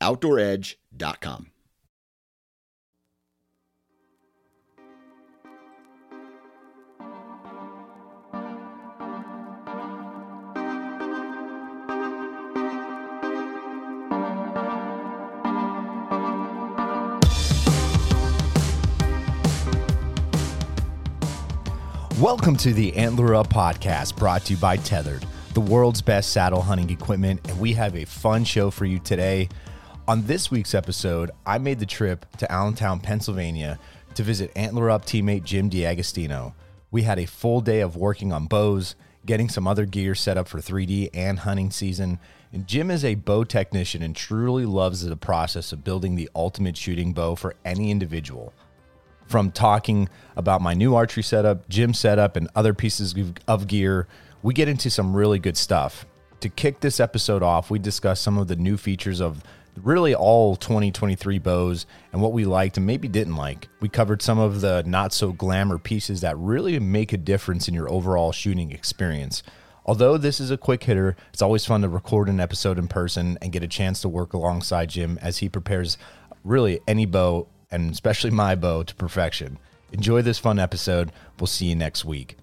OutdoorEdge.com. Welcome to the Antler Up podcast brought to you by Tethered, the world's best saddle hunting equipment, and we have a fun show for you today. On this week's episode, I made the trip to Allentown, Pennsylvania to visit Antler Up teammate Jim DiAgostino. We had a full day of working on bows, getting some other gear set up for 3D and hunting season. And Jim is a bow technician and truly loves the process of building the ultimate shooting bow for any individual from talking about my new archery setup, gym setup, and other pieces of gear, we get into some really good stuff. To kick this episode off, we discuss some of the new features of really all 2023 bows and what we liked and maybe didn't like. We covered some of the not so glamour pieces that really make a difference in your overall shooting experience. Although this is a quick hitter, it's always fun to record an episode in person and get a chance to work alongside Jim as he prepares really any bow and especially my bow to perfection. Enjoy this fun episode. We'll see you next week.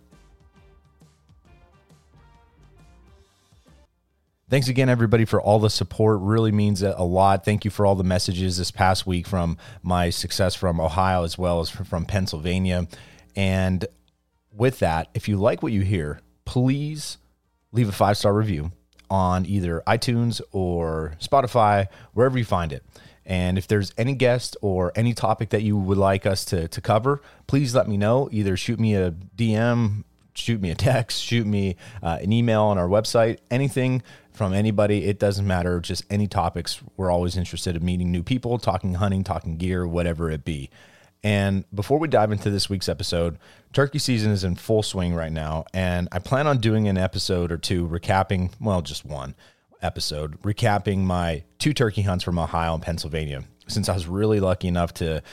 Thanks again, everybody, for all the support. Really means a lot. Thank you for all the messages this past week from my success from Ohio as well as from Pennsylvania. And with that, if you like what you hear, please leave a five star review on either iTunes or Spotify, wherever you find it. And if there's any guest or any topic that you would like us to, to cover, please let me know. Either shoot me a DM, shoot me a text, shoot me uh, an email on our website, anything from anybody. It doesn't matter. Just any topics. We're always interested in meeting new people, talking hunting, talking gear, whatever it be. And before we dive into this week's episode, turkey season is in full swing right now. And I plan on doing an episode or two recapping, well, just one episode, recapping my two turkey hunts from Ohio and Pennsylvania, since I was really lucky enough to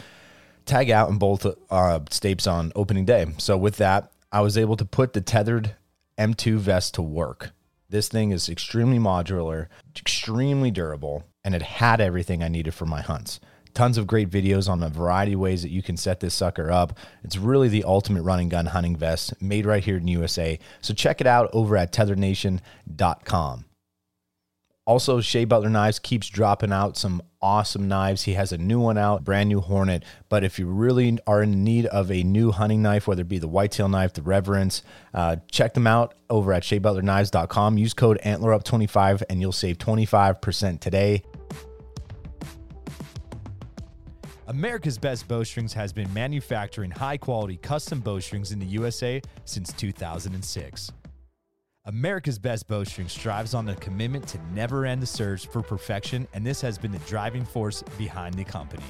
tag out in both uh, states on opening day. So, with that, I was able to put the tethered M2 vest to work. This thing is extremely modular, extremely durable, and it had everything I needed for my hunts. Tons of great videos on a variety of ways that you can set this sucker up. It's really the ultimate running gun hunting vest made right here in USA. So check it out over at tetherednation.com. Also, Shea Butler Knives keeps dropping out some awesome knives. He has a new one out, brand new Hornet. But if you really are in need of a new hunting knife, whether it be the whitetail knife, the Reverence, uh, check them out over at SheaButlerKnives.com. Use code AntlerUp25 and you'll save 25% today. America's Best Bowstrings has been manufacturing high quality custom bowstrings in the USA since 2006. America's Best Bowstring strives on the commitment to never end the search for perfection, and this has been the driving force behind the company.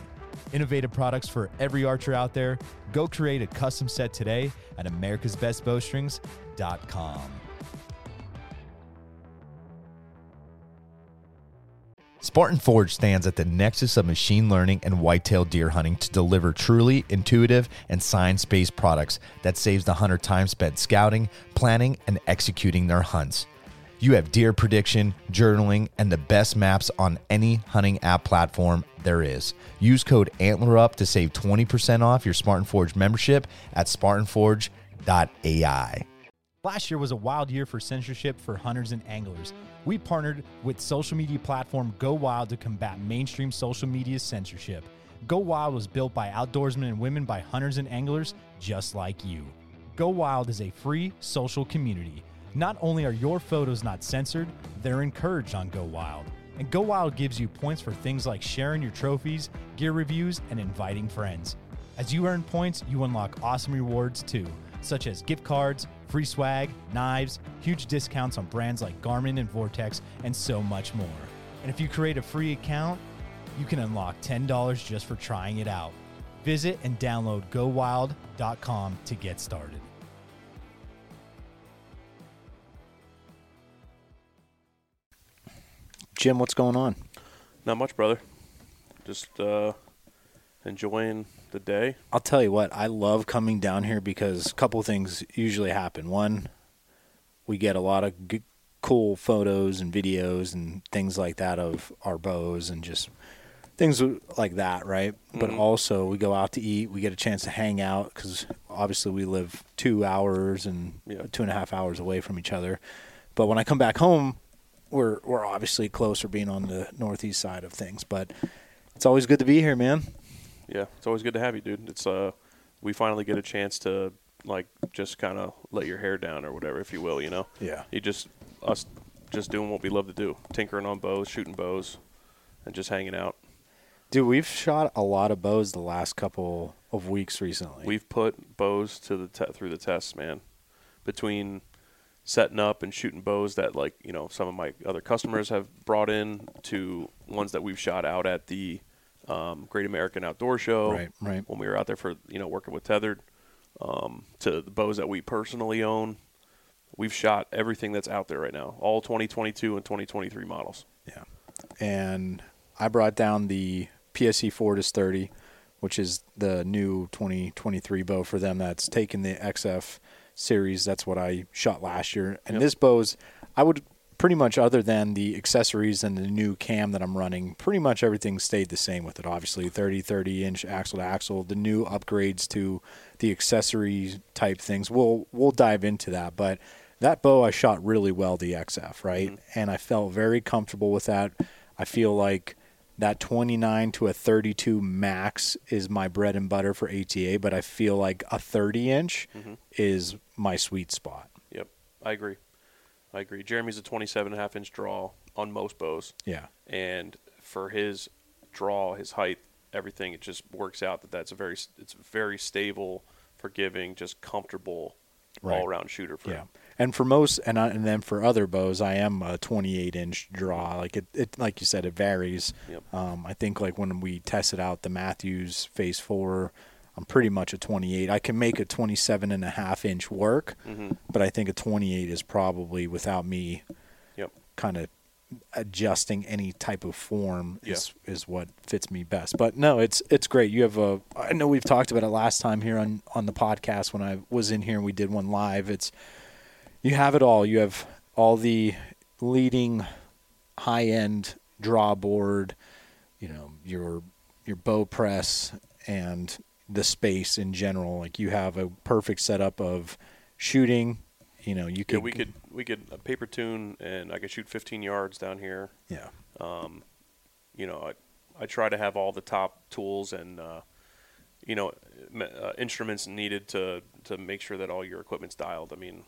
Innovative products for every archer out there. Go create a custom set today at americasbestbowstrings.com. Spartan Forge stands at the nexus of machine learning and whitetail deer hunting to deliver truly intuitive and science based products that saves the hunter time spent scouting, planning, and executing their hunts. You have deer prediction, journaling, and the best maps on any hunting app platform there is. Use code ANTLERUP to save 20% off your Spartan Forge membership at SpartanForge.ai. Last year was a wild year for censorship for hunters and anglers. We partnered with social media platform Go Wild to combat mainstream social media censorship. Go Wild was built by outdoorsmen and women by hunters and anglers just like you. Go Wild is a free social community. Not only are your photos not censored, they're encouraged on Go Wild. And Go Wild gives you points for things like sharing your trophies, gear reviews, and inviting friends. As you earn points, you unlock awesome rewards too such as gift cards, free swag, knives, huge discounts on brands like Garmin and Vortex, and so much more. And if you create a free account, you can unlock $10 just for trying it out. Visit and download gowild.com to get started. Jim, what's going on? Not much, brother. Just uh, enjoying the day. I'll tell you what, I love coming down here because a couple things usually happen. One, we get a lot of good, cool photos and videos and things like that of our bows and just things like that, right? But mm-hmm. also, we go out to eat. We get a chance to hang out because obviously we live two hours and Yeah. two and a half hours away from each other. But when I come back home, we're we're obviously closer, being on the northeast side of things. But it's always good to be here, man. Yeah, it's always good to have you, dude. It's uh, we finally get a chance to like just kind of let your hair down or whatever, if you will. You know. Yeah. You just us just doing what we love to do, tinkering on bows, shooting bows, and just hanging out. Dude, we've shot a lot of bows the last couple of weeks recently. We've put bows to the te- through the tests, man. Between setting up and shooting bows that like you know some of my other customers have brought in to ones that we've shot out at the um, Great American Outdoor Show. Right, right. When we were out there for you know working with Tethered, um, to the bows that we personally own, we've shot everything that's out there right now, all 2022 and 2023 models. yeah. And I brought down the PSE Fortis 30, which is the new 2023 bow for them that's taken the XF series. That's what I shot last year. And Yep. this bow's, I would pretty much, other than the accessories and the new cam that I'm running, pretty much everything stayed the same with it. Obviously, 30, 30 inch axle to axle, the new upgrades to the accessory type things. We'll we'll dive into that, but that bow I shot really well the XF, right? Mm-hmm. And I felt very comfortable with that. I feel like that 29 to a 32 max is my bread and butter for ATA, but I feel like a 30 inch mm-hmm. is my sweet spot. Yep, I agree. I agree. Jeremy's a 27 and a half inch draw on most bows. Yeah. and for his draw, his height, everything, it just works out that that's a very it's very stable, forgiving, just comfortable Right. all around shooter for Yeah. him. And for most, and I, and then for other bows, I am a 28 inch draw. Like it, it, like you said, it varies. Yep. Um, I think like when we tested out the Mathews Phase Four, I'm pretty much a 28. I can make a 27 and a half inch work, Mm-hmm. but I think a 28 is probably without me Yep. kind of adjusting any type of form is is what fits me best. But no, it's it's great. You have a I know we've talked about it last time here on on the podcast when I was in here and we did one live. It's you have it all. You have all the leading high end draw board, you know, your your bow press and the space in general. Like you have a perfect setup of shooting. You know, you could Yeah, we could we could a paper tune and I could shoot 15 yards down here. yeah. You know, I I try to have all the top tools and uh, you know uh, instruments needed to to make sure that all your equipment's dialed. I mean,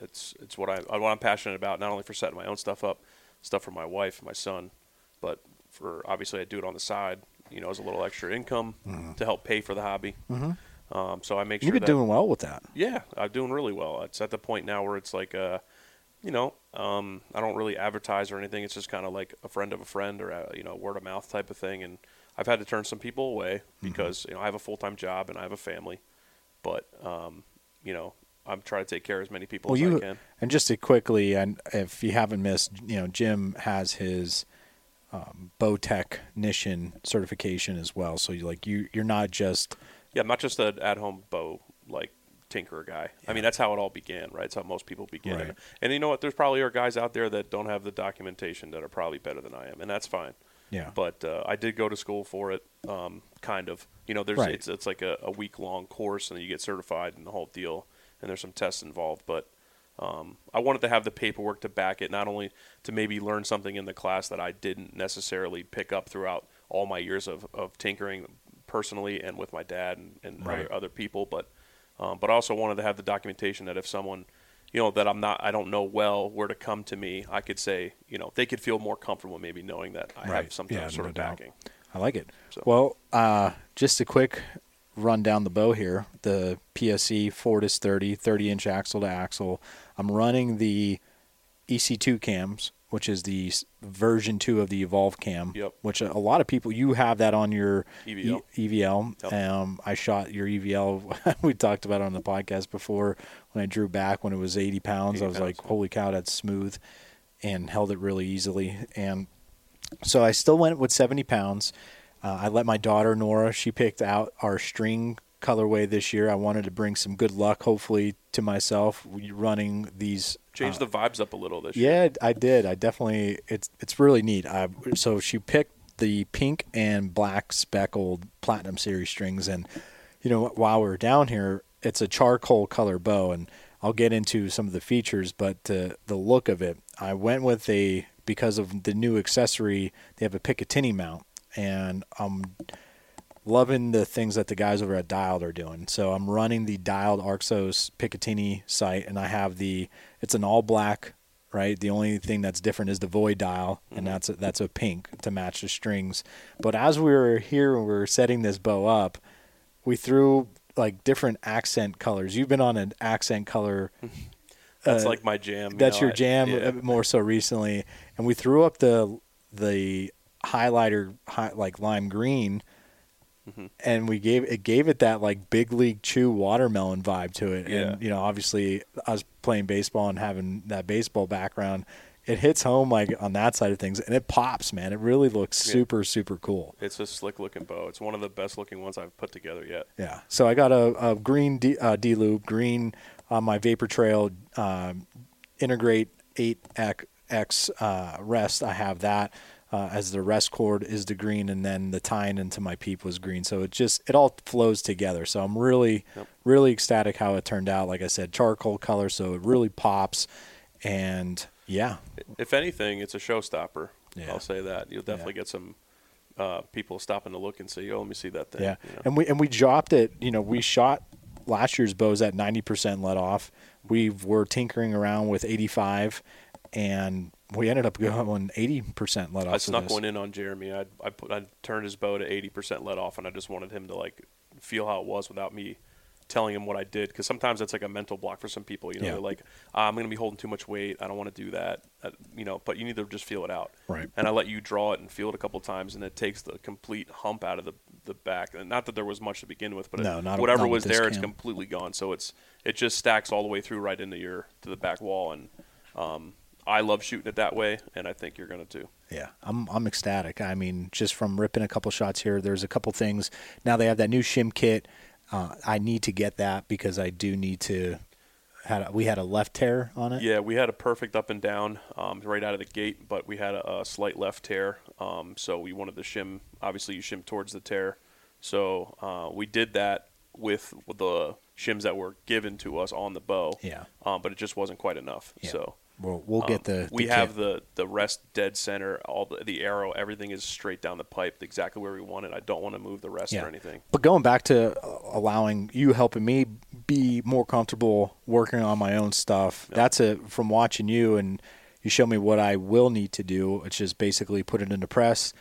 it's it's what I what I'm passionate about. Not only for setting my own stuff up, stuff for my wife, my son, but for obviously I do it on the side. You know, as a little extra income to help pay for the hobby. Mm-hmm. Um, so I make sure You've been that doing well with that. yeah, I'm doing really well. It's at the point now where it's like, uh, you know, um, I don't really advertise or anything. It's just kind of like a friend of a friend or a, you know word of mouth type of thing. And I've had to turn some people away Mm-hmm. because you know I have a full time job and I have a family, but um, you know I'm trying to take care of as many people Well, as you I can. and just to quickly, and if you haven't missed, you know, Jim has his um, bow technician certification as well. So you like you, you're not just Yeah, I'm not just an at home bow like tinkerer guy. I mean, that's how it all began, right? It's how most people begin. Right. And, you know what? There's probably are guys out there that don't have the documentation that are probably better than I am, and that's fine. Yeah. But uh, I did go to school for it, um, kind of. You know, there's Right. it's it's like a, a week long course, and then you get certified and the whole deal. And there's some tests involved, but um, I wanted to have the paperwork to back it, not only to maybe learn something in the class that I didn't necessarily pick up throughout all my years of, of tinkering personally and with my dad and, and Right. other, other people, but um, but I also wanted to have the documentation that if someone, you know, that I'm not, I don't know well where to come to me, I could say, you know, they could feel more comfortable maybe knowing that I have some Yeah, sort no of doubt. backing. I like it. So- Well, uh, just a quick run down the bow here. The PSE Fortis 30, 30 inch axle to axle. I'm running the EC2 cams which is the version two of the Evolve Cam. Yep. Which a, lot of people you have that on your EVL. E- EVL. Yep. Um, I shot your EVL. we talked about it on the podcast before when I drew back when it was 80 pounds. 80 I was like, holy cow, that's smooth, and held it really easily. And so I still went with 70 pounds. Uh, I let my daughter Nora. She picked out our string colorway this year. I wanted to bring some good luck, hopefully, to myself running these. Change uh, the vibes up a little this year. yeah, I did. I definitely. It's it's really neat. I, so she picked the pink and black speckled platinum series strings, and you know while we are down here, it's a charcoal color bow, and I'll get into some of the features, but uh, the look of it, I went with a because of the new accessory. They have a Picatinny mount, and I'm loving the things that the guys over at Dialed are doing. So I'm running the Dialed Arxos Picatinny sight, and I have the it's an all black, right? The only thing that's different is the void dial, and that's a, that's a pink to match the strings. But as we were here and we were setting this bow up, we threw like different accent colors. You've been on an accent color. That's uh, like my jam. you That's know, your I- jam yeah. uh, more so recently, and we threw up the the highlighter hi, like lime green, Mm-hmm. and we gave it gave it that like big league chew watermelon vibe to it. Yeah. And you know, obviously, us playing baseball and having that baseball background, it hits home like on that side of things, and it pops, man. It really looks Yeah. super super cool. It's a slick looking bow. It's one of the best looking ones I've put together yet. Yeah. So I got a, a green D, uh, D loop, green on my Vapor Trail um, Integrate 8X uh, rest. I have that uh, as the rest cord is the green, and then the tying into my peep was green. So it just it all flows together. So I'm really Yep. really ecstatic how it turned out. Like I said, charcoal color, so it really pops. And yeah, If anything, it's a showstopper. Yeah. I'll say that. You'll definitely get some uh, people stopping to look and say, "Oh, let me see that thing." Yeah, you know? and we and we dropped it. You know, we shot last year's bows at ninety percent let off. We were tinkering around with eighty five, and we ended up going eighty percent let off. I snuck one in on Jeremy. I I put I turned his bow to eighty percent let off, and I just wanted him to like feel how it was without me telling him what I did. Because sometimes that's like a mental block for some people. You know, Yeah. they're like, ah, I'm going to be holding too much weight. I don't want to do that. Uh, you know, but you need to just feel it out. Right. And I let you draw it and feel it a couple times, and it takes the complete hump out of the the back. And not that there was much to begin with, but No, it, not- whatever not was there, it's completely gone. So it's it just stacks all the way through right into your to the back wall, and um, I love shooting it that way, and I think you're going to too. Yeah, I'm I'm ecstatic. I mean, just from ripping a couple shots here, there's a couple things. Now they have that new shim kit. Uh, I need to get that because I do need to. Had a, we had a left tear on it. Yeah, we had a perfect up and down um, right out of the gate, but we had a, a slight left tear. Um, so we wanted to shim. Obviously, you shim towards the tear. So uh, we did that with the shims that were given to us on the bow. Yeah. Um, but it just wasn't quite enough. Yeah. So We'll we'll um, get the. we the have the the rest dead center. All the, the arrow, everything is straight down the pipe, exactly where we want it. I don't want to move the rest or anything. But going back to uh, allowing you helping me be more comfortable working on my own stuff, that's a from watching you and you show me what I will need to do. It's just basically put it into press.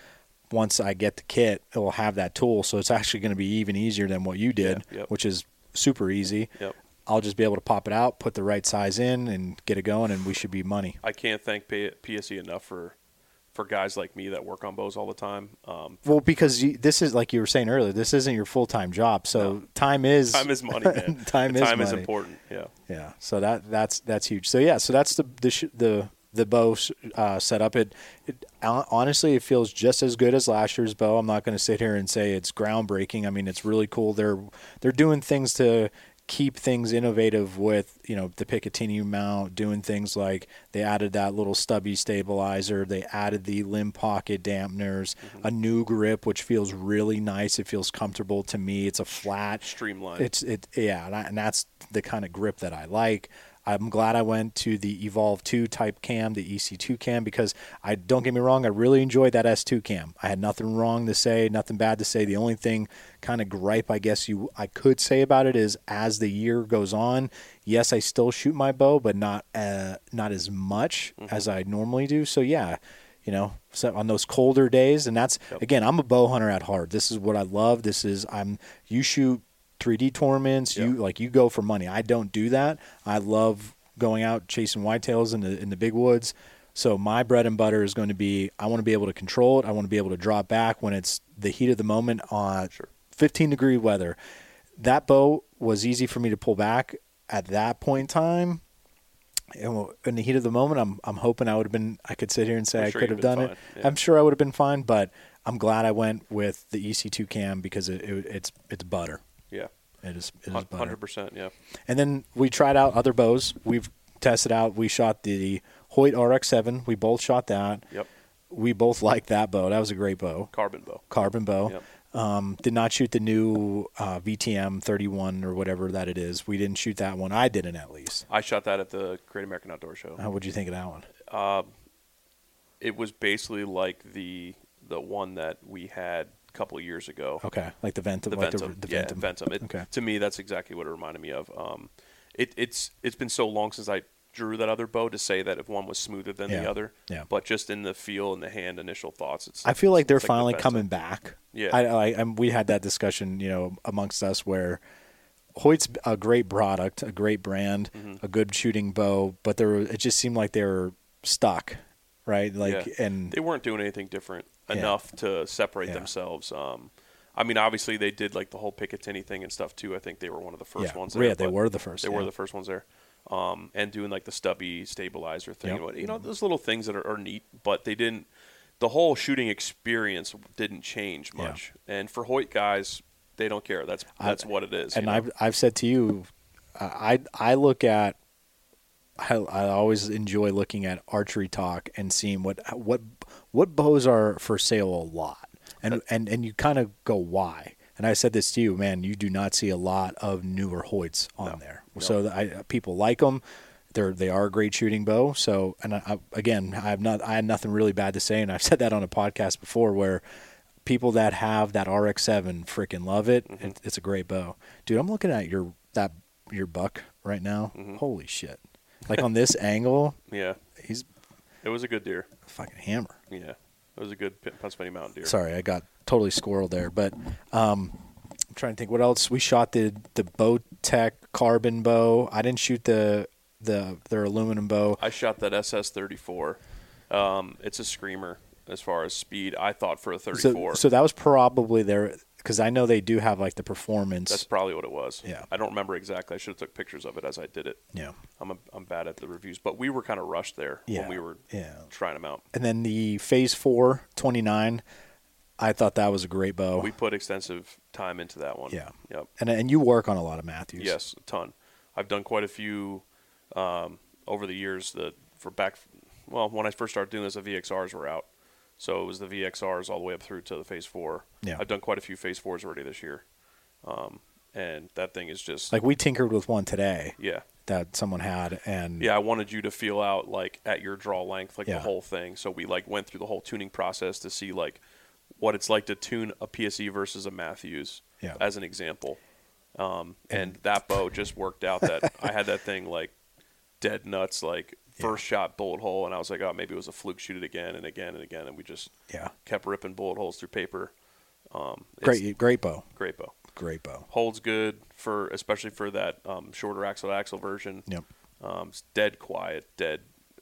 Once I get the kit, it will have that tool, so it's actually going to be even easier than what you did, Yeah, yep. which is super easy. Yep. I'll just be able to pop it out, put the right size in, and get it going, and we should be money. I can't thank P- PSE enough for for guys like me that work on bows all the time. Um, Well, because you, this is like you were saying earlier, this isn't your full time job, so No. time is time is money, man. time is time is important. Yeah. Yeah, so that that's that's huge. So yeah, so that's the the sh- the the bow uh, setup. It, it honestly it feels just as good as last year's bow. I'm not going to sit here and say it's groundbreaking. I mean, it's really cool. They're they're doing things to keep things innovative with you know the Picatinny mount, doing things like they added that little stubby stabilizer. They added the limb pocket dampeners, mm-hmm. a new grip which feels really nice. It feels comfortable to me. It's a flat Streamlined. it's it yeah, and, I, and that's the kind of grip that I like. I'm glad I went to the Evolve 2 type cam, the EC2 cam, because I don't get me wrong, I really enjoyed that S2 cam. I had nothing wrong to say, nothing bad to say. The only thing kind of gripe I guess you I could say about it is as the year goes on, yes, I still shoot my bow, but not uh, not as much as I normally do. So yeah, you know, so on those colder days, and that's again, I'm a bow hunter at heart. This is what I love. This is I'm you shoot 3D tournaments. You like you go for money. I don't do that. I love going out chasing whitetails in the in the big woods. So my bread and butter is going to be I want to be able to control it. I want to be able to drop back when it's the heat of the moment on 15 degree weather. That bow was easy for me to pull back at that point in time. And In the heat of the moment, I'm I'm hoping I would have been. I could sit here and say I'm I sure could have done fine, it. yeah. I'm sure I would have been fine, but I'm glad I went with the EC2 cam because it, it it's it's butter. Yeah. It is it is. Hundred percent. Yeah. And then we tried out other bows. We've tested out. We shot the Hoyt RX7. We both shot that. Yep. We both liked that bow. That was a great bow. Carbon bow. Carbon bow. Yep. Um, did not shoot the new uh, VTM 31 or whatever that it is. We didn't shoot that one. I didn't at least. I shot that at the Great American Outdoor Show. How would you think of that one? It was basically like the the one that we had couple of years ago. Okay, like the Ventum. The like Ventum. The, the yeah, Ventum. Ventum. It, Okay. To me, that's exactly what it reminded me of. Um, it, it's it's been so long since I drew that other bow to say that if one was smoother than Yeah, the other. yeah. But just in the feel and the hand initial thoughts, it's. I feel like they're it's the finally coming back. Yeah. I, I, we had that discussion, you know, amongst us where Hoyt's a great product, a great brand, Mm-hmm. a good shooting bow, but there it just seemed like they were stuck, right? Like, Yeah. and they weren't doing anything different Yeah. enough to separate Yeah. themselves. Um, I mean, obviously they did like the whole Picatinny thing and stuff too. I think they were one of the first Yeah. ones. There, Yeah, they were the first, They were the first ones there. Um, and doing like the stubby stabilizer thing, Yep. you know, those little things that are, are neat, but they didn't. The whole shooting experience didn't change Yeah. much. And for Hoyt guys, they don't care. That's I- that's what it is. and you know? I've I've said to you, I I look at. I, I always enjoy looking at archery talk and seeing what what what bows are for sale a lot, and and and you kind of go why. And I said this to you, man. You do not see a lot of newer Hoyts on No. there, so I, people like them. They're they are a great shooting bow. So, and I, I, again, I have not I had nothing really bad to say, and I've said that on a podcast before where people that have that RX7 freaking love it. Mm-hmm. it. It's a great bow, dude. I'm looking at your that your buck right now. Mm-hmm. Holy shit! Like on this angle, yeah, it was a good deer. a fucking hammer. Yeah, it was a good Pennsylvania Mountain deer. Sorry, I got totally squirreled there, but um, I'm trying to think what else. We shot the the Bowtech carbon bow. I didn't shoot the the their aluminum bow. I shot that SS34. Um, it's a screamer as far as speed. I thought for a 34. So, so that was probably their because I know they do have like the performance. That's probably what it was. Yeah. I don't remember exactly. I should have took pictures of it as I did it. yeah. I'm a, I'm bad at the reviews, but we were kind of rushed there Yeah, when we were yeah. trying them out. And then the Phase Four 29, I thought that was a great bow. We put extensive time into that one. Yeah. Yep. and and you work on a lot of Mathews. Yes, a ton. I've done quite a few um, over the years. That for back, well, when I first started doing this, the VXRs were out, so it was the VXRs all the way up through to the Phase Four. Yeah. I've done quite a few Phase Fours already this year, um, and that thing is just Like we tinkered with one today yeah, that someone had, and yeah. I wanted you to feel out like at your draw length, like Yeah. the whole thing. So we like went through the whole tuning process to see like what it's like to tune a PSE versus a Mathews, Yeah. as an example. Um, and that bow just worked out that I had that thing like dead nuts, like first shot bullet hole, and I was like, oh, maybe it was a fluke. Shoot it again and again and again, and we just yeah, kept ripping bullet holes through paper. Um, great, great bow, great bow. great bow. Holds good for especially for that um, shorter axle to axle version. Yep. Um, it's dead quiet, dead,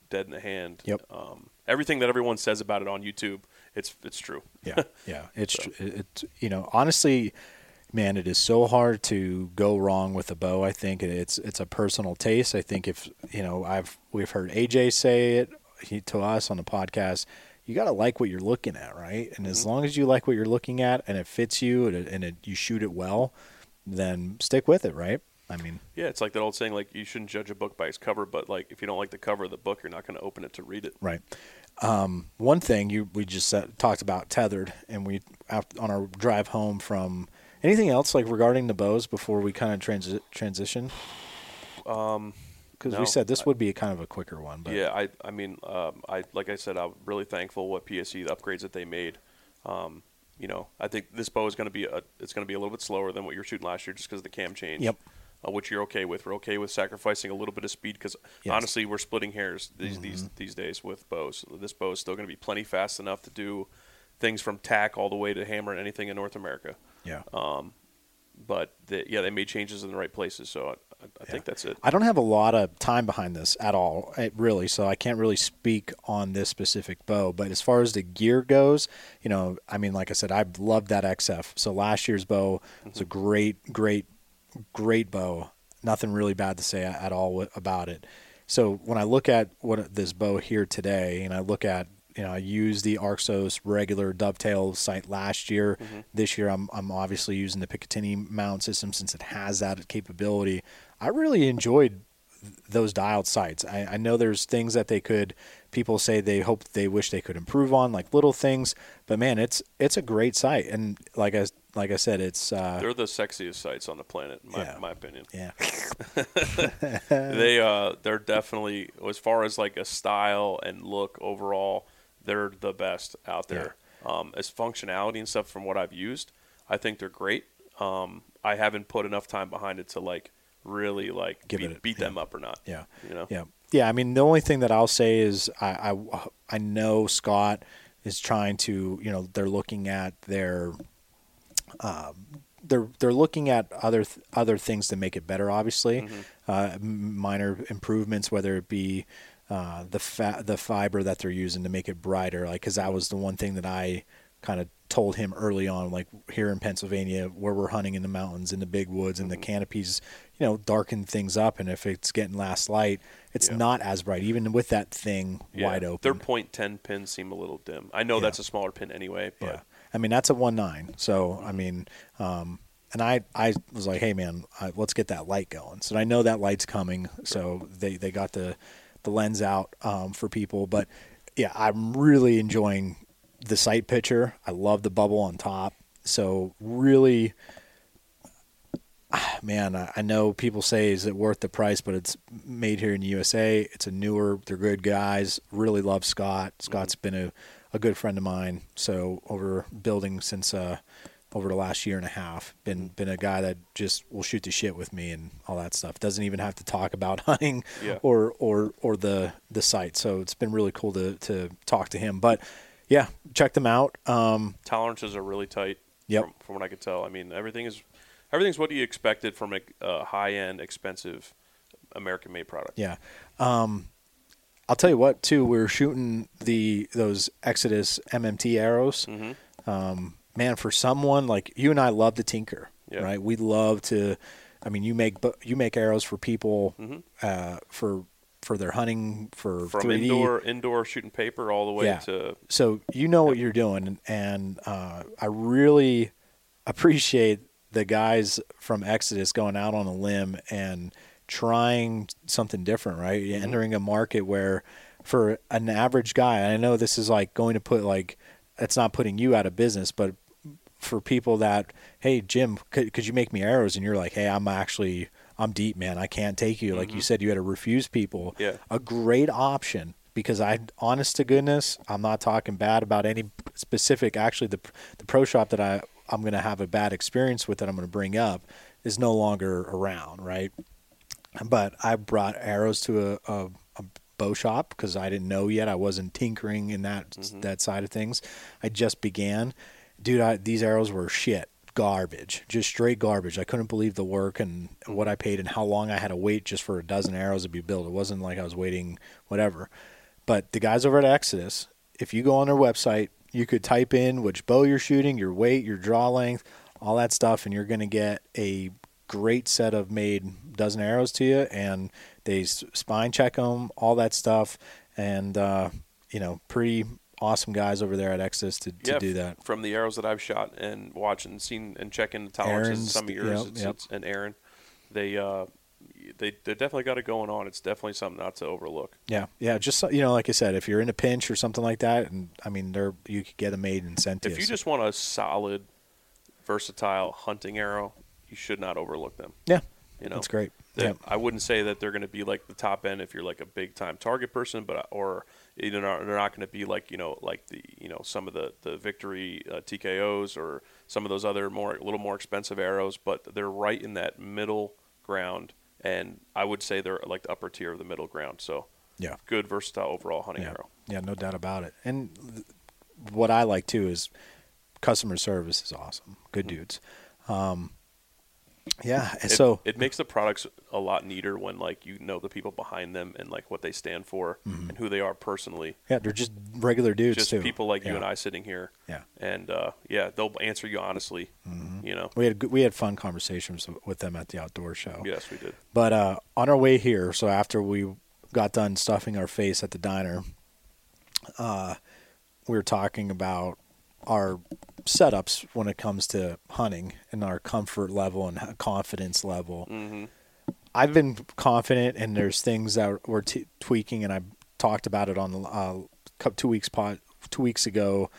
dead in the hand. Yep. Um, everything that everyone says about it on YouTube, it's it's true. Yeah, yeah. It's tr it's you know honestly, man, it is so hard to go wrong with a bow. I think it's it's a personal taste. I think if you know I've we've heard AJ say it he, to us on the podcast. You got to like what you're looking at, right? And as long as you like what you're looking at and it fits you and, it, and it, you shoot it well, then stick with it, right? I mean, Yeah, it's like that old saying, like you shouldn't judge a book by its cover, but like if you don't like the cover of the book, you're not going to open it to read it. Right. Um, one thing you we just talked about tethered, and we on our drive home from anything else like regarding the bows before we kind of transi- transition. Um, Because No, we said this would be a kind of a quicker one, but yeah, I I mean, um, I like I said, I'm really thankful what PSE the upgrades that they made. Um, you know, I think this bow is going to be a it's going to be a little bit slower than what you were shooting last year, just because of the cam change. Yep. Uh, which you're okay with. We're okay with sacrificing a little bit of speed because Yes. Mm-hmm. honestly, we're splitting hairs these these these days with bows. This bow is still going to be plenty fast enough to do things from tack all the way to hammer and anything in North America. Yeah, um, but they, yeah, they made changes in the right places. So I, I think that's it. I don't have a lot of time behind this at all, eh, really, so I can't really speak on this specific bow. But as far as the gear goes, you know, I mean, like I said, I loved that XF. So last year's bow was a mm-hmm. great, great, great bow. Nothing really bad to say at all about it. So when I look at what this bow here today, and I look at you know, I used the Arxos regular dovetail sight last year. This year, I'm I'm obviously using the Picatinny mount system since it has that capability. I really enjoyed those dialed sights. I, I know there's things that they could. People say they hope they wish they could improve on, like little things. But man, it's it's a great sight, and like I like I said, it's uh, They're the sexiest sites on the planet, in my, Yeah. my opinion. yeah, they uh they're definitely as far as like a style and look overall they're the best out there um as functionality and stuff from what i've used i think they're great um i haven't put enough time behind it to like really like Give beat, it beat them up or not yeah. you know Yeah, yeah. I mean, the only thing that I'll say is I, I I know Scott is trying to you know they're looking at their um, they're they're looking at other th- other things to make it better. Obviously, uh, m- minor improvements, whether it be uh, the fa- the fiber that they're using to make it brighter. Like, because that was the one thing that I kind of told him early on, like here in Pennsylvania, where we're hunting in the mountains, in the big woods, and the canopies, you know, darken things up. And if it's getting last light, it's Yeah. not as bright, even with that thing Yeah. wide open. their point 10 pins seem a little dim i know Yeah. that's a smaller pin anyway but Yeah, I mean that's a one nine. So I mean, um, and I I was like, hey man, I, let's get that light going. So I know that light's coming. So they they got the the lens out um, for people, but yeah, I'm really enjoying the sight picture. I love the bubble on top. So really. Man, I I know people say is it worth the price, but it's made here in the USA. It's a newer, they're good guys. Really love Scott. Scott's been a, a good friend of mine. So over building since uh, over the last year and a half, been been a guy that just will shoot the shit with me and all that stuff. Doesn't even have to talk about hunting Yeah. or or or the the site. So it's been really cool to to talk to him. But yeah, check them out. Um, tolerances are really tight Yep. from, from what i could tell i mean everything is everything's what you expected from a, a high-end expensive american made product Yeah. Um, I'll tell you what, too. We are shooting the those Exodus MMT arrows. Mm-hmm. Um, man, for someone like you and I love to tinker, Yeah. right? We love to. I mean, you make you make arrows for people Mm-hmm. uh, for for their hunting for from 3D. indoor indoor shooting paper all the way Yeah. to so you know what you're doing, and uh, I really appreciate the guys from Exodus going out on a limb and trying something different, right? Mm-hmm. Entering a market where, for an average guy, I know this is like going to put like, it's not putting you out of business, but for people that, hey Jim, could could you make me arrows? And you're like, hey, I'm actually I'm deep, man. I can't take you. Like you mm-hmm. said, you had to refuse people. Yeah. A great option because I, honest to goodness, I'm not talking bad about any specific. Actually, the the pro shop that I I'm going to have a bad experience with that I'm going to bring up is no longer around, right? But I brought arrows to a, a, a bow shop because I didn't know yet. I wasn't tinkering in that mm-hmm. that side of things. I just began, dude. I, these arrows were shit, garbage, just straight garbage. I couldn't believe the work and what I paid and how long I had to wait just for a dozen arrows to be built. It wasn't like I was waiting whatever. But the guys over at Exodus, if you go on their website, you could type in which bow you're shooting, your weight, your draw length, all that stuff, and you're going to get a great set of made dozen arrows to you. And they spine check them, all that stuff, and uh, you know, pretty awesome guys over there at Exodus to, to yeah, do that. from the arrows that I've shot and watched and seen and checking the tolerances. Aaron's- some of yours, yep, it's, yep. it's, and Aaron, they uh, they they definitely got it going on. It's definitely something not to overlook. Yeah, yeah. Just you know, like I said, if you're in a pinch or something like that, and I mean, they're you could get them made and sent If you. just want a solid, versatile hunting arrow, you should not overlook them. yeah, You know, that's great. They- Yeah, I wouldn't say that they're going to be like the top end if you're like a big time target person, but or you know they're not going to be like you know like the you know some of the the victory uh, TKOs or some of those other more a little more expensive arrows, but they're right in that middle ground, and I would say they're like the upper tier of the middle ground. So yeah. good versatile overall hunting Yeah, arrow. yeah, no doubt about it. And th- what I like too is customer service is awesome. Good Mm-hmm. dudes. Um, Yeah. It, so it makes the products a lot neater when like you know the people behind them and like what they stand for and who they are personally. yeah, they're just regular dudes Just too. people like you and I sitting here. Yeah. And uh, yeah, they'll answer you honestly. You know. We had we had fun conversations with them at the outdoor show. Yes, we did. But uh, on our way here, so after we got done stuffing our face at the diner, uh, we were talking about our setups when it comes to hunting and our comfort level and confidence level. Mm-hmm. I've been confident, and there's things that we're t- tweaking, and I talked about it on the uh, two weeks pod, two weeks ago,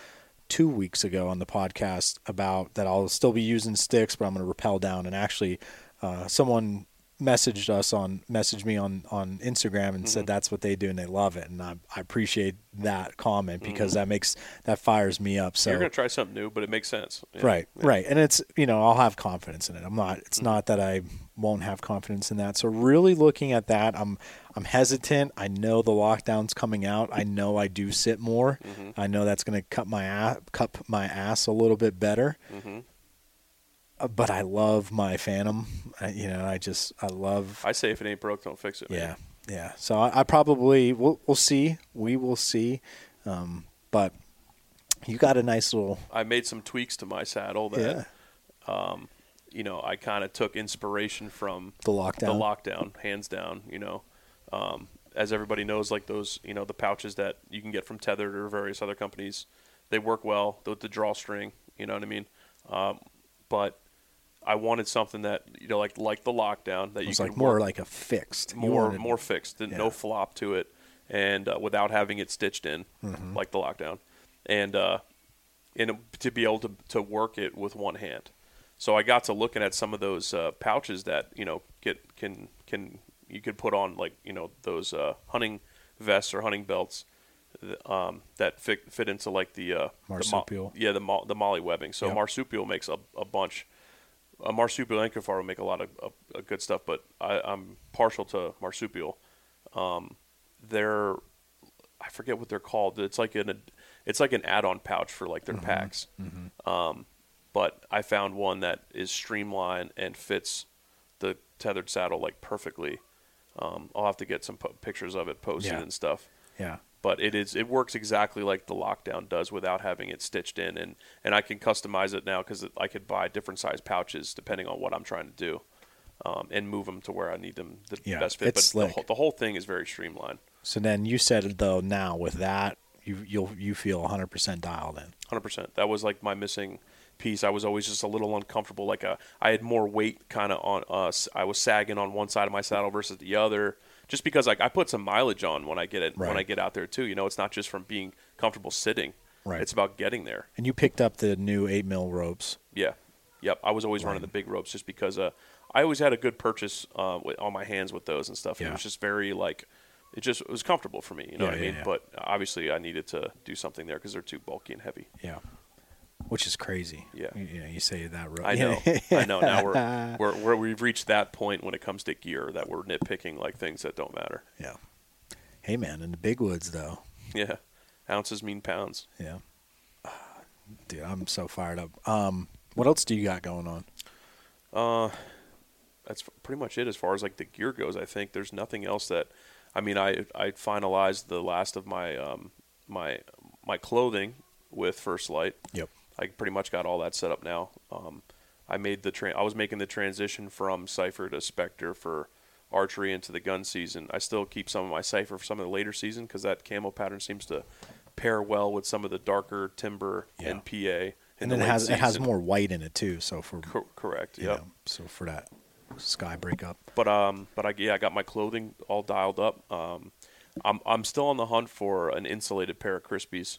two weeks ago on the podcast about that I'll still be using sticks, but I'm going to rappel down. And actually, uh, someone messaged us on messaged me on on Instagram and said mm-hmm. that's what they do and they love it, and I, I appreciate that comment because mm-hmm. that makes that fires me up. So You're gonna try something new, but it makes sense. Yeah. Right, Yeah. right, and it's you know I'll have confidence in it. I'm not. It's mm-hmm. not that I won't have confidence in that. So really looking at that, I'm I'm hesitant. I know the lockdown's coming out. I know I do sit more. I know that's going to cut my ass, cut my ass a little bit better. Uh, But I love my Phantom. I, you know, I just I love. I say if it ain't broke, don't fix it. man. Yeah, yeah. So I, I probably we'll we'll see. We will see. Um, but you got a nice little I made some tweaks to my saddle that yeah you know I kind of took inspiration from the lockdown. the lockdown, hands down. You know, um, as everybody knows, like those, you know, the pouches that you can get from Tethered or various other companies, they work well with the drawstring. You know what I mean? Um, but I wanted something that you know, like like the lockdown that It you was like more like a fixed. More wanted- more fixed, and yeah. no flop to it, and uh, without having it stitched in Mm-hmm. like the lockdown, and uh, and to be able to to work it with one hand. So I got to looking at some of those uh, pouches that you know get can can you could put on like you know those uh, hunting vests or hunting belts um, that fit, fit into like the uh, the mo- Marsupial. yeah the mo- the MOLLE webbing. So Yep. marsupial makes a, a bunch. A marsupial and Kifaru will make a lot of, of, of good stuff, but I, I'm partial to marsupial. Um, they're I forget what they're called. It's like an it's like an add-on pouch for like their packs. Um, but I found one that is streamlined and fits the tethered saddle like perfectly. Um, I'll have to get some po- pictures of it posted Yeah. and stuff. Yeah. But it is it works exactly like the lockdown does without having it stitched in, and and I can customize it now because I could buy different size pouches depending on what I'm trying to do, um, and move them to where I need them the Yeah, best fit. it's but the, whole- the whole thing is very streamlined. So then you said though now with that you you'll you feel 100 percent dialed in. Hundred percent. That was like my missing piece. I was always just a little uncomfortable. Like a, I had more weight kind of on us. I was sagging on one side of my saddle versus the other, just because like I put some mileage on when I get it when I get out there too. You know, it's not just from being comfortable sitting. Right. It's about getting there. And you picked up the new eight mil ropes. Yeah. Yep. I was always running the big ropes just because uh, I always had a good purchase uh, on my hands with those and stuff. And Yeah. It was just very like. It just it was comfortable for me, you know Yeah, what I mean. yeah. But obviously, I needed to do something there because they're too bulky and heavy. Yeah. Which is crazy. Yeah. You, you know, you say that rope. I know, I know. Now we're, we're, we're we've reached that point when it comes to gear that we're nitpicking like things that don't matter. yeah. Hey man, in the big woods though. Yeah, ounces mean pounds. Yeah. Dude, I'm so fired up. Um, what else do you got going on? Uh, that's pretty much it as far as like the gear goes. I think there's nothing else that, I mean, I I finalized the last of my um my my clothing with First Lite. Yep. I pretty much got all that set up now. Um, I made the tra- I was making the transition from Cipher to Specter for archery into the gun season. I still keep some of my Cipher for some of the later season because that camo pattern seems to pair well with some of the darker timber Yeah. and PA. And the then it has it has more white in it too. So for Cor- correct. know, so for that sky breakup. But um, but I yeah, I got my clothing all dialed up. Um, I'm I'm still on the hunt for an insulated pair of Crispis.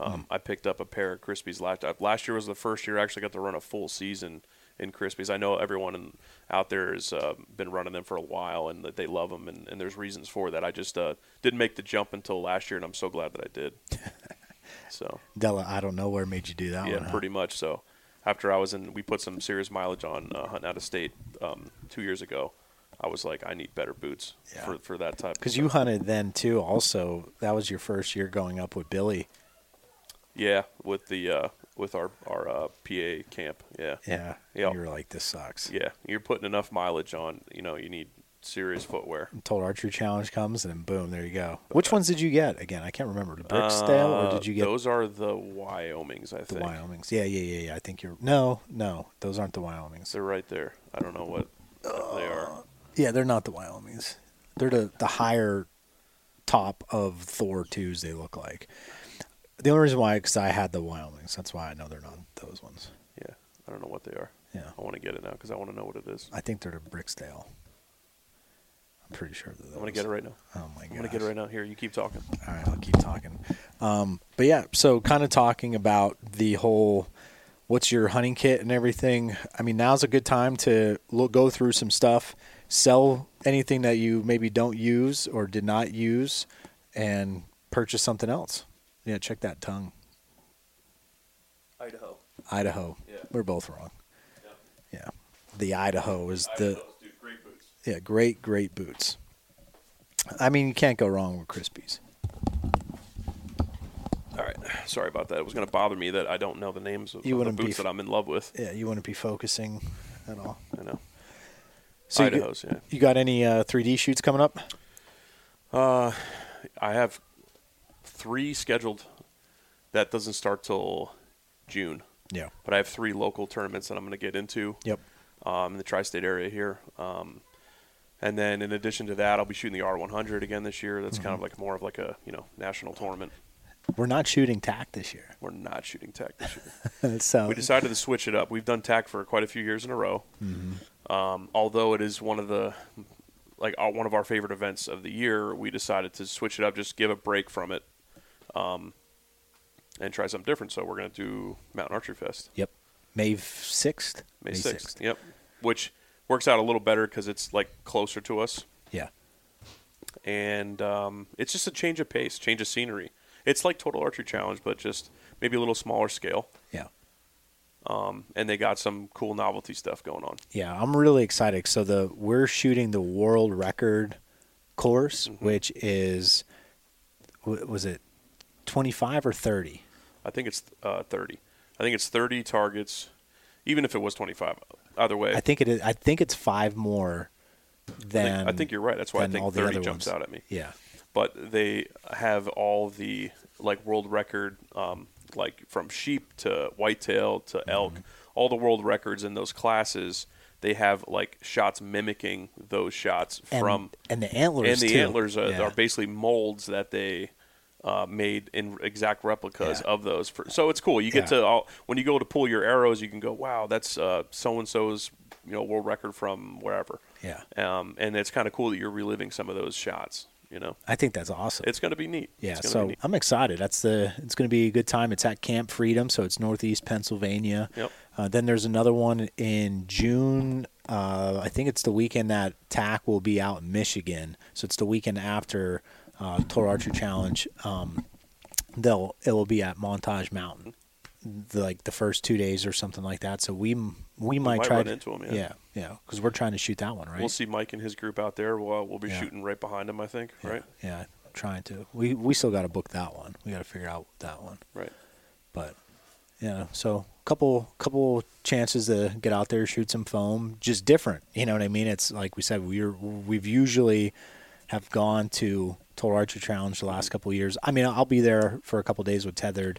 Um, I picked up a pair of Crispis last uh, last year was the first year I actually got to run a full season in Crispis. I know everyone in, out there has uh, been running them for a while and that they love them and, and there's reasons for that. I just uh, didn't make the jump until last year and I'm so glad that I did. so Della, I don't know where made you do that yeah, one. huh? pretty much so. After I was in, we put some serious mileage on uh, hunting out of state um, two years ago. I was like, I need better boots Yeah. for for that type. Because you hunted then too. Also, that was your first year going up with Billy. Yeah, with the uh, with our our uh, PA camp. Yeah, Yeah. Yeah. You were like, this sucks. yeah. You're putting enough mileage on. You know, you need serious footwear. Total Archery Challenge comes, and then boom, there you go. Which ones did you get? Again, I can't remember. The Bricksdale, or Uh, did you get those? Are the Wyomings? I the think Wyomings? Yeah, yeah, yeah, yeah. I think you're. No, no, those aren't the Wyomings. they're right there. I don't know what they are. Yeah, they're not the Wyomings. They're the the higher top of Thor twos. They look like. The only reason why, because I had the Wyomings. That's why I know they're not those ones. Yeah, I don't know what they are. Yeah, I want to get it now because I want to know what it is. I think they're the Briksdal. I'm pretty sure they're those. I'm gonna get it right now. Oh my god. I'm gonna get it right now. Here, you keep talking. All right, I'll keep talking. Um, but yeah, so kind of talking about the whole what's your hunting kit and everything. I mean, now's a good time to look, go through some stuff, sell anything that you maybe don't use or did not use, and purchase something else. Yeah, check that tongue. Idaho. Idaho. Yeah. We're both wrong. Yeah. The Idaho is the dude, great boots. yeah, great, great boots. I mean, you can't go wrong with Crispis. All right, sorry about that. It was gonna bother me that I don't know the names of, You the wouldn't be boots that I'm in love with. Yeah, you wouldn't be focusing at all. I know. So you, yeah. you got any uh, 3D shoots coming up? Uh, I have three scheduled. That doesn't start till June, Yeah. but I have three local tournaments that I'm going to get into Yep. um, in the tri-state area here. Um, and then in addition to that, I'll be shooting the R100 again this year. That's Mm-hmm. kind of like more of like a you know national tournament. We're not shooting TAC this year. We're not shooting tech this year. so we decided to switch it up. We've done TAC for quite a few years in a row. Um, although it is one of the like one of our favorite events of the year, we decided to switch it up, just give a break from it, um, and try something different. So we're going to do Mountain Archery Fest Yep. May 6th? May sixth. Yep, which works out a little better because it's like closer to us, Yeah. and um, it's just a change of pace, change of scenery. It's like Total Archery Challenge, but just maybe a little smaller scale. Yeah. Um, and they got some cool novelty stuff going on. Yeah, I'm really excited. So the we're shooting the world record course, Mm-hmm. which is was it 25 or 30? I think it's uh, 30. I think it's 30 targets, even if it was 25. Either way, I think it is I think it's 5 more I think- than I think you're right. That's why I think all the 30 other jumps ones. out at me. Yeah. But they have all the like world record, um, like from sheep to whitetail to Mm-hmm. elk, all the world records in those classes. They have like shots mimicking those shots And, from and the antlers and the too. antlers are, Yeah. are basically molds that they uh, made in exact replicas Yeah. of those. For, so it's cool. You get Yeah. to all, when you go to pull your arrows, you can go, "Wow, that's so and so's you know world record from wherever." Yeah. Um, and it's kind of cool that you're reliving some of those shots. You know, I think that's awesome. it's going to be neat. Yeah, so neat. I'm excited. That's the. It's going to be a good time. It's at Camp Freedom, so it's Northeast Pennsylvania. Yep. Uh, then there's another one in June. Uh, I think it's the weekend that TAC will be out in Michigan. So it's the weekend after uh, Tour Archer Challenge. Um, they'll it will be at Montage Mountain, the, like the first two days or something like that. So we we might, might try run to, into 'em, yeah. yeah, yeah, because we're trying to shoot that one, right? We'll see Mike and his group out there. We'll, we'll be Yeah. shooting right behind him, I think. yeah, Right. Yeah, trying to. We we still got to book that one. We got to figure out that one. Right. but yeah so couple couple chances to get out there shoot some foam just different you know what i mean it's like we said we're we've usually have gone to total archer challenge the last couple of years i mean i'll be there for a couple of days with Tethrd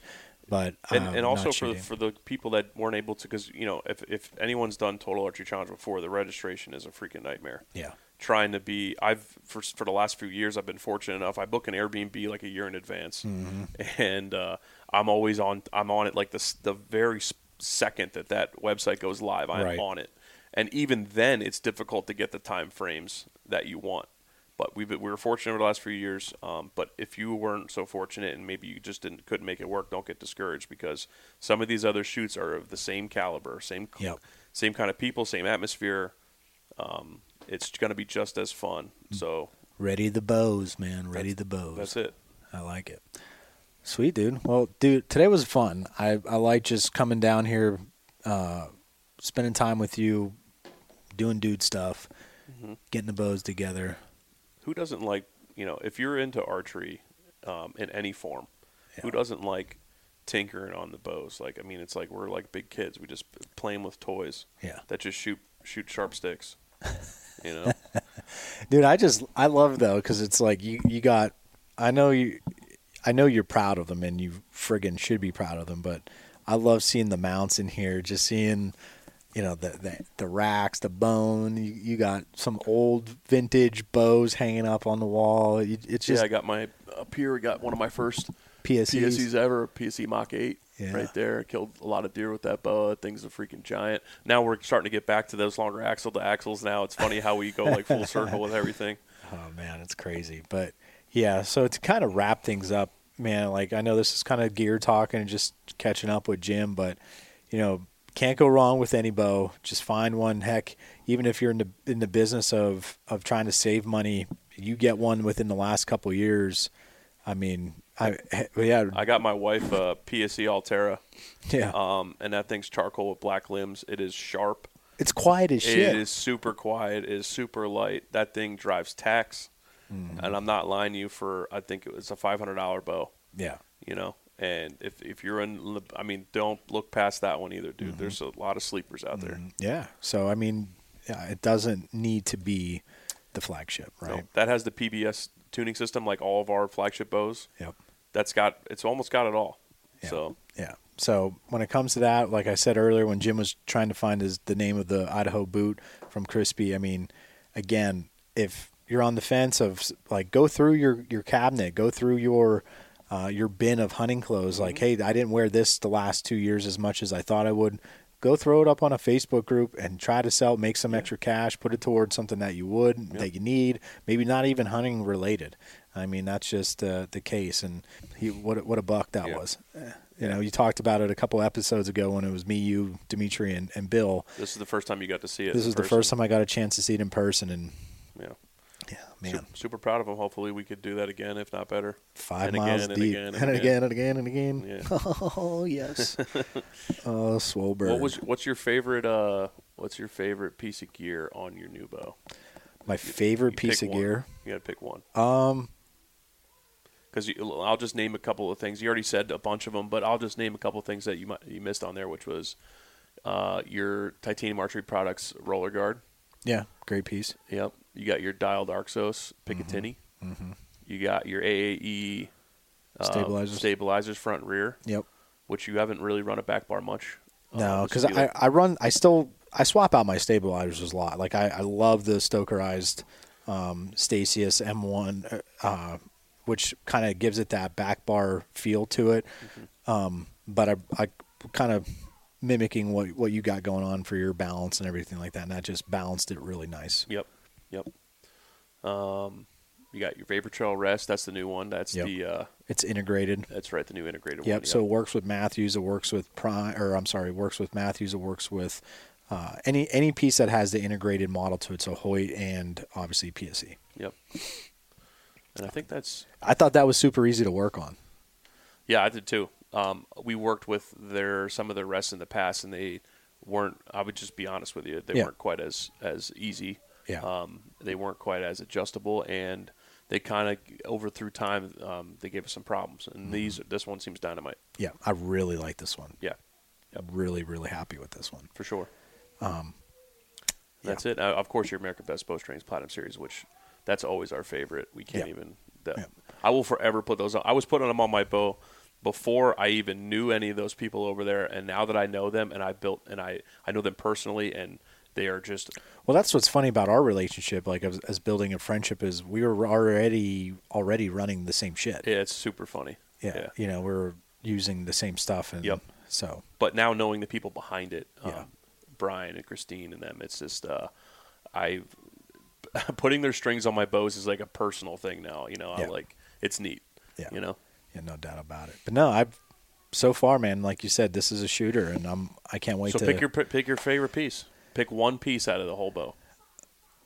but and, uh, and also for shooting. for the people that weren't able to, because you know, if if anyone's done Total Archery Challenge before, the registration is a freaking nightmare. yeah Trying to be, I've for for the last few years, I've been fortunate enough. I book an Airbnb like a year in advance, Mm-hmm. and uh, I'm always on. I'm on it like the the very second that that website goes live. I'm Right. on it, and even then, it's difficult to get the time frames that you want. But we've been, we were fortunate over the last few years. Um, but if you weren't so fortunate and maybe you just didn't couldn't make it work, don't get discouraged because some of these other shoots are of the same caliber, same Yep. same kind of people, same atmosphere. Um, it's going to be just as fun. So ready the bows man ready the bows that's it. I like it. Sweet, dude. Well, dude, today was fun. I, I like just coming down here, uh, spending time with you, doing dude stuff, Mm-hmm. getting the bows together. Who doesn't like you know if you're into archery um, in any form? Who doesn't like tinkering on the bows. Like I mean, it's like we're like big kids. We just playing with toys. Yeah. That just shoot shoot sharp sticks. You know. Dude, I just I love though because it's like you you got. I know you, I know you're proud of them and you friggin' should be proud of them, but I love seeing the mounts in here. Just seeing, you know, the the, the racks, the bone. You, you got some old vintage bows hanging up on the wall. You- It's yeah, I got my up here. I got one of my first PSEs. PSEs ever, PSE Mach 8 Yeah. right there. Killed a lot of deer with that bow. That thing's a freaking giant. Now we're starting to get back to those longer axle to axles now. It's funny how we go like full circle with everything. Oh man, it's crazy. But yeah, so to kind of wrap things up, man, like I know this is kind of gear talking and just catching up with Jim, but you know, can't go wrong with any bow. Just find one. Heck, even if you're in the in the business of of trying to save money, you get one within the last couple years. I mean, I yeah, I got my wife a PSE Altera, yeah. um, and that thing's charcoal with black limbs. It is sharp. it's quiet as shit. It is super quiet. It is super light. That thing drives tacks, Mm-hmm. and I'm not lying to you. For I think it was a five hundred dollar bow. yeah. You know, and if if you're in, I mean, don't look past that one either, Mm-hmm. dude. There's a lot of sleepers out there. Yeah. So I mean, yeah, it doesn't need to be the flagship, No, right? that has the PBS tuning system, like all of our flagship bows. Yep. That's got it's almost got it all. Yeah. So Yeah. So when it comes to that, like I said earlier, when Jim was trying to find his the name of the Idaho boot from Crispi, I mean, again, if you're on the fence of like go through your your cabinet, go through your uh, your bin of hunting clothes. Like, hey, I didn't wear this the last two years as much as I thought I would. Go throw it up on a Facebook group and try to sell, make some extra cash, put it towards something that you would, that you need, maybe not even hunting related. I mean, that's just uh, the case. And he, what a- what a buck that Yeah. was. You know, you talked about it a couple episodes ago when it was me, you, Dimitri, and, and Bill. this is the first time you got to see it. This is the first time I got a chance to see it in person, and Yeah. Man, Super, super proud of him. Hopefully, we could do that again, if not better. five and miles again, deep, and again, and again, and again, and again. Yeah. Oh yes. oh, swole bird. What was what's your favorite uh what's your favorite piece of gear on your new bow? my favorite You piece of one. gear? You got to pick one. Um, Because I'll just name a couple of things. You already said a bunch of them, but I'll just name a couple of things that you might, you missed on there, which was uh, your titanium archery products roller guard. yeah, great piece. Yep. You got your dialed Arxos Picatinny. You got your AAE uh, Stabilizers. stabilizers front rear, Yep. which you haven't really run a back bar much. No, because be I, like- I run I still I swap out my stabilizers a lot. Like I, I love the Stokerized um, Stasius M1, uh, which kind of gives it that back bar feel to it. Mm-hmm. Um, but I I kind of mimicking what what you got going on for your balance and everything like that, and that just balanced it really nice. Yep. Yep. Um, you got your Vapor Trail Rest. That's the new one. That's Yep. the uh, It's integrated. that's right, the new integrated Yep. one. So it works with Mathews. It works with Prime, or I'm sorry, it works with Mathews. It works with uh, any any piece that has the integrated model to it. So Hoyt and obviously PSE. Yep. And I think that's I thought that was super easy to work on. yeah, I did too. Um, we worked with their some of their rests in the past, and they weren't. I would just be honest with you, they Yeah. weren't quite as as easy. Yeah. Um, they weren't quite as adjustable, and they kind of over through time um, they gave us some problems. Mm-hmm. And these this one seems dynamite. Yeah, I really like this one. Yeah, I'm really really happy with this one. for sure. Um, That's it. Uh, of course, your America's Best Bowstrings Platinum Series, which that's always our favorite. We can't Yeah. even. That, Yeah. I will forever put those on. I was putting them on my bow before I even knew any of those people over there, and now that I know them and I built and I I know them personally, and they are just Well, that's what's funny about our relationship, like as, as building a friendship, is we were already already running the same shit. yeah, it's super funny. yeah, you know, we're using the same stuff, and Yep. so But now knowing the people behind it, um, Yeah. Brian and Christine and them, it's just uh, I putting their strings on my bows is like a personal thing now. You know, I like it's neat. yeah, You know. yeah, no doubt about it. But no, I've so far, man, like you said, this is a shooter, and I'm I can't wait So to pick your pick your favorite piece. Pick one piece out of the whole bow.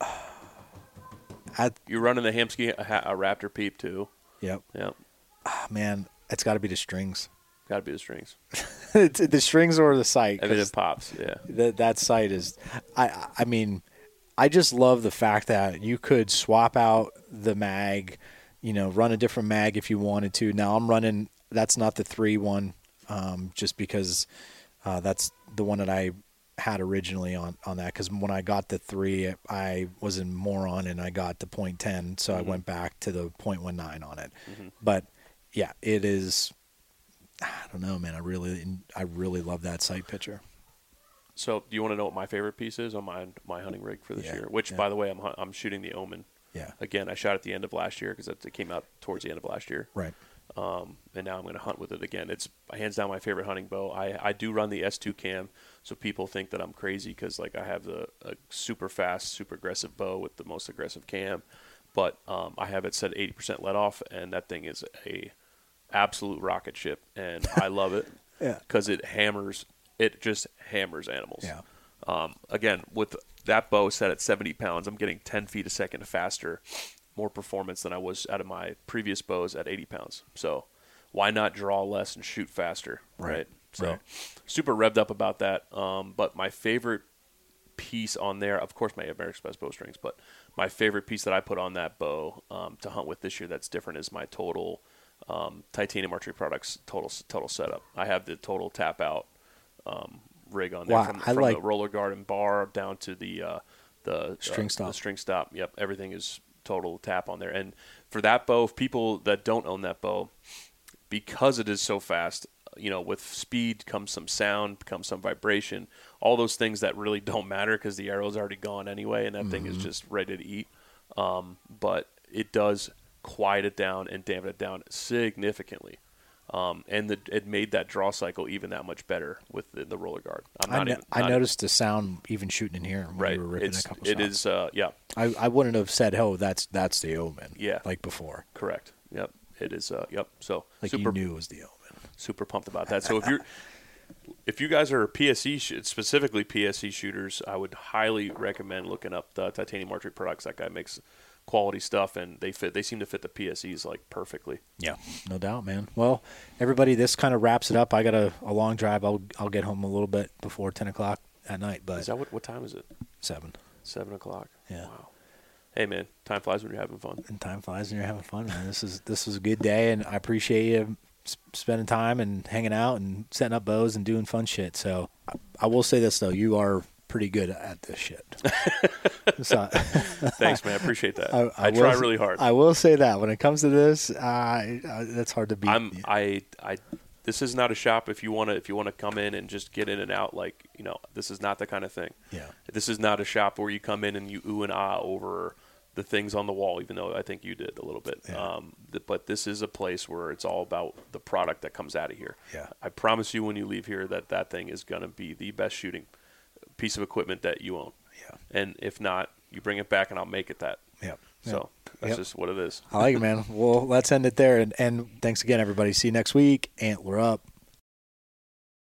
I, You're running the Hamskea a, ha- a Raptor Peep too. yep, Yeah, Ah, man, it's got to be the strings. got to be the strings, it's the strings or the sight. and then 'cause it pops. Yeah, that that sight is I I mean I just love the fact that you could swap out the mag, you know, run a different mag if you wanted to. Now I'm running that's not the 3 one. um, just because uh, that's the one that I had originally on on that. Because when I got the three, I was in moron and I got the point ten, so I went back to the point one nine on it. But yeah, it is. I don't know, man. I really, I really love that sight picture. So, do you want to know what my favorite piece is on my my hunting rig for this Yeah, year? Which, yeah. by the way, I'm I'm shooting the Omen. Yeah. Again, I shot at the end of last year because it came out towards the end of last year. Right. Um, and now I'm going to hunt with it again. It's hands down my favorite hunting bow. I, I do run the S2 cam, so people think that I'm crazy because like I have the a super fast, super aggressive bow with the most aggressive cam, but um, I have it set 80% let off, and that thing is a absolute rocket ship, and I love it Yeah. because it hammers. It just hammers animals. Yeah. Um, again, with that bow set at 70 pounds, I'm getting 10 feet a second faster, more performance than I was out of my previous bows at 80 pounds. So why not draw less and shoot faster? Right. Right. So Right. super revved up about that. Um, but my favorite piece on there, of course, my America's Best Bowstrings, but my favorite piece that I put on that bow um, to hunt with this year that's different is my total um, titanium archery products total total setup. I have the total tap out um, rig on there Wow, from, from like- the roller guard and bar down to the uh, the String uh, stop. The string stop. Yep, everything is total tap on there. And for that bow, people that don't own that bow, because it is so fast, you know, with speed comes some sound, comes some vibration, all those things that really don't matter because the arrow's already gone anyway, and that thing Mm-hmm. is just ready to eat. Um, but it does quiet it down and dampen it down significantly. Um, and the, it made that draw cycle even that much better with the, the roller guard. I'm I, no- even, I not- noticed the sound even shooting in here when right. ripping It's, a couple it is, uh, yeah, I, I wouldn't have said, "Oh, that's that's the omen." Yeah. like before, correct. Yep, it is. Uh, yep. So like super you knew it was the omen. Super pumped about that. So if you're if you guys are PSE sh- specifically PSE shooters, I would highly recommend looking up the Titanium Archery products. That guy makes quality stuff, and they fit. They seem to fit the PSEs like perfectly. Yeah, no doubt, man. Well, everybody, this kind of wraps it up. I got a, a long drive. I'll I'll get home a little bit before ten o'clock at night, but Is that what? What time is it? seven. Seven o'clock. Yeah. Wow. Hey man, time flies when you're having fun. And time flies, when you're having fun, man. This is this is a good day, and I appreciate you spending time and hanging out and setting up bows and doing fun shit. So I, I will say this though, you are pretty good at this shit. so, Thanks, man. I appreciate that. I, I, will try really hard. I will say that when it comes to this, uh, uh, that's hard to beat. I'm I I this is not a shop if you want to if you want to come in and just get in and out like you know this is not the kind of thing. Yeah. This is not a shop where you come in and you ooh and ah over the things on the wall, even though I think you did a little bit. Yeah. Um, th- but this is a place where it's all about the product that comes out of here. Yeah. I promise you when you leave here that that thing is going to be the best shooting piece of equipment that you own. Yeah. And if not, you bring it back and I'll make it that. Yeah. So that's Yep. just what it is. I like it, man. Well, let's end it there. And, and thanks again, everybody. See you next week. Antler up.